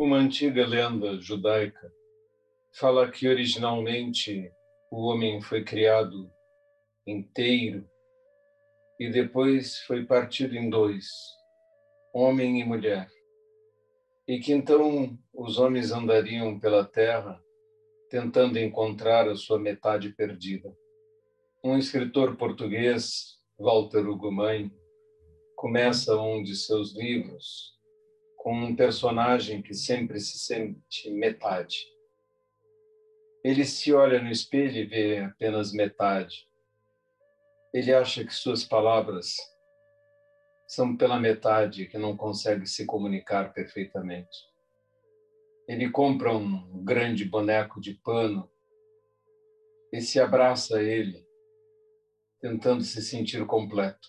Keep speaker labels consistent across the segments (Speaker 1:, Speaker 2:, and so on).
Speaker 1: Uma antiga lenda judaica fala que originalmente o homem foi criado inteiro e depois foi partido em dois, homem e mulher. E que então os homens andariam pela terra tentando encontrar a sua metade perdida. Um escritor português, Walter Ugumãe, começa um de seus livros com um personagem que sempre se sente metade. Ele se olha no espelho e vê apenas metade. Ele acha que suas palavras são pela metade que não consegue se comunicar perfeitamente. Ele compra um grande boneco de pano e se abraça a ele, tentando se sentir completo.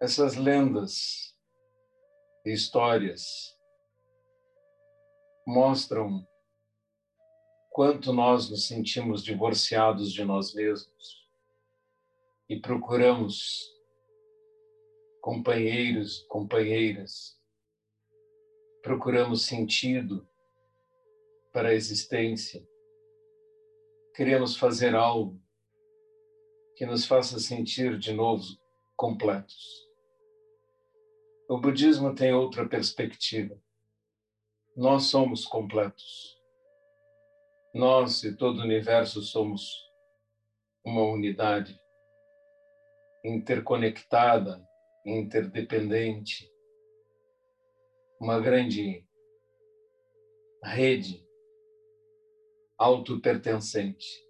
Speaker 1: Essas lendas histórias mostram quanto nós nos sentimos divorciados de nós mesmos e procuramos companheiros, companheiras, procuramos sentido para a existência, queremos fazer algo que nos faça sentir de novo completos. O budismo tem outra perspectiva. Nós somos completos. Nós e todo o universo somos uma unidade interconectada, interdependente, uma grande rede autopertencente.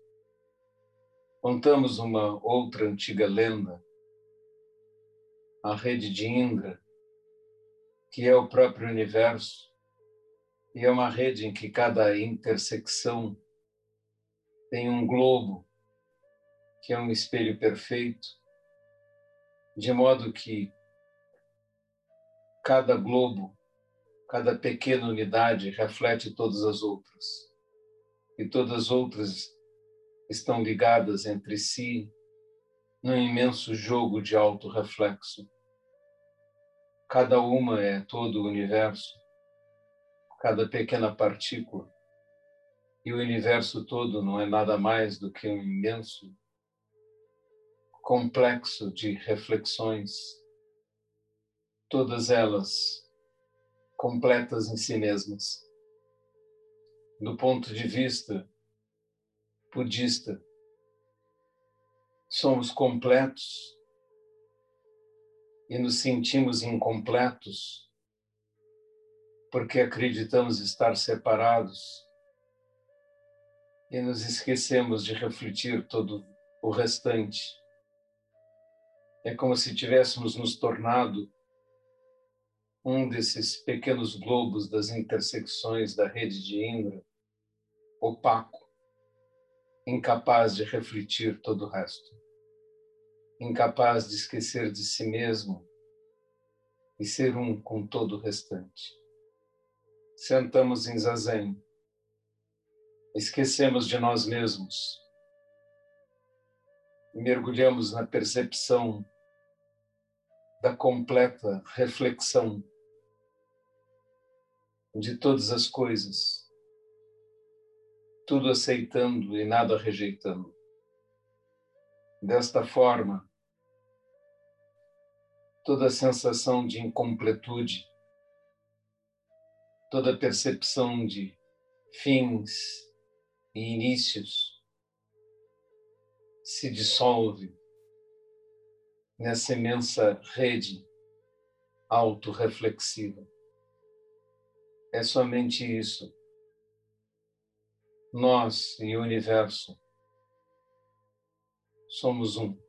Speaker 1: Contamos uma outra antiga lenda, a rede de Indra, que é o próprio universo, e é uma rede em que cada intersecção tem um globo, que é um espelho perfeito, de modo que cada globo, cada pequena unidade reflete todas as outras, e todas as outras estão ligadas entre si num imenso jogo de alto reflexo Cada uma é todo o universo, cada pequena partícula. E o universo todo não é nada mais do que um imenso complexo de reflexões, todas elas completas em si mesmas. Do ponto de vista budista, somos completos e nos sentimos incompletos porque acreditamos estar separados e nos esquecemos de refletir todo o restante. É como se tivéssemos nos tornado um desses pequenos globos das intersecções da rede de Indra, opaco, incapaz de refletir todo o resto incapaz de esquecer de si mesmo e ser um com todo o restante. Sentamos em zazen, esquecemos de nós mesmos mergulhamos na percepção da completa reflexão de todas as coisas, tudo aceitando e nada rejeitando. Desta forma, toda sensação de incompletude, toda percepção de fins e inícios se dissolve nessa imensa rede autorreflexiva. É somente isso. Nós e o universo somos um.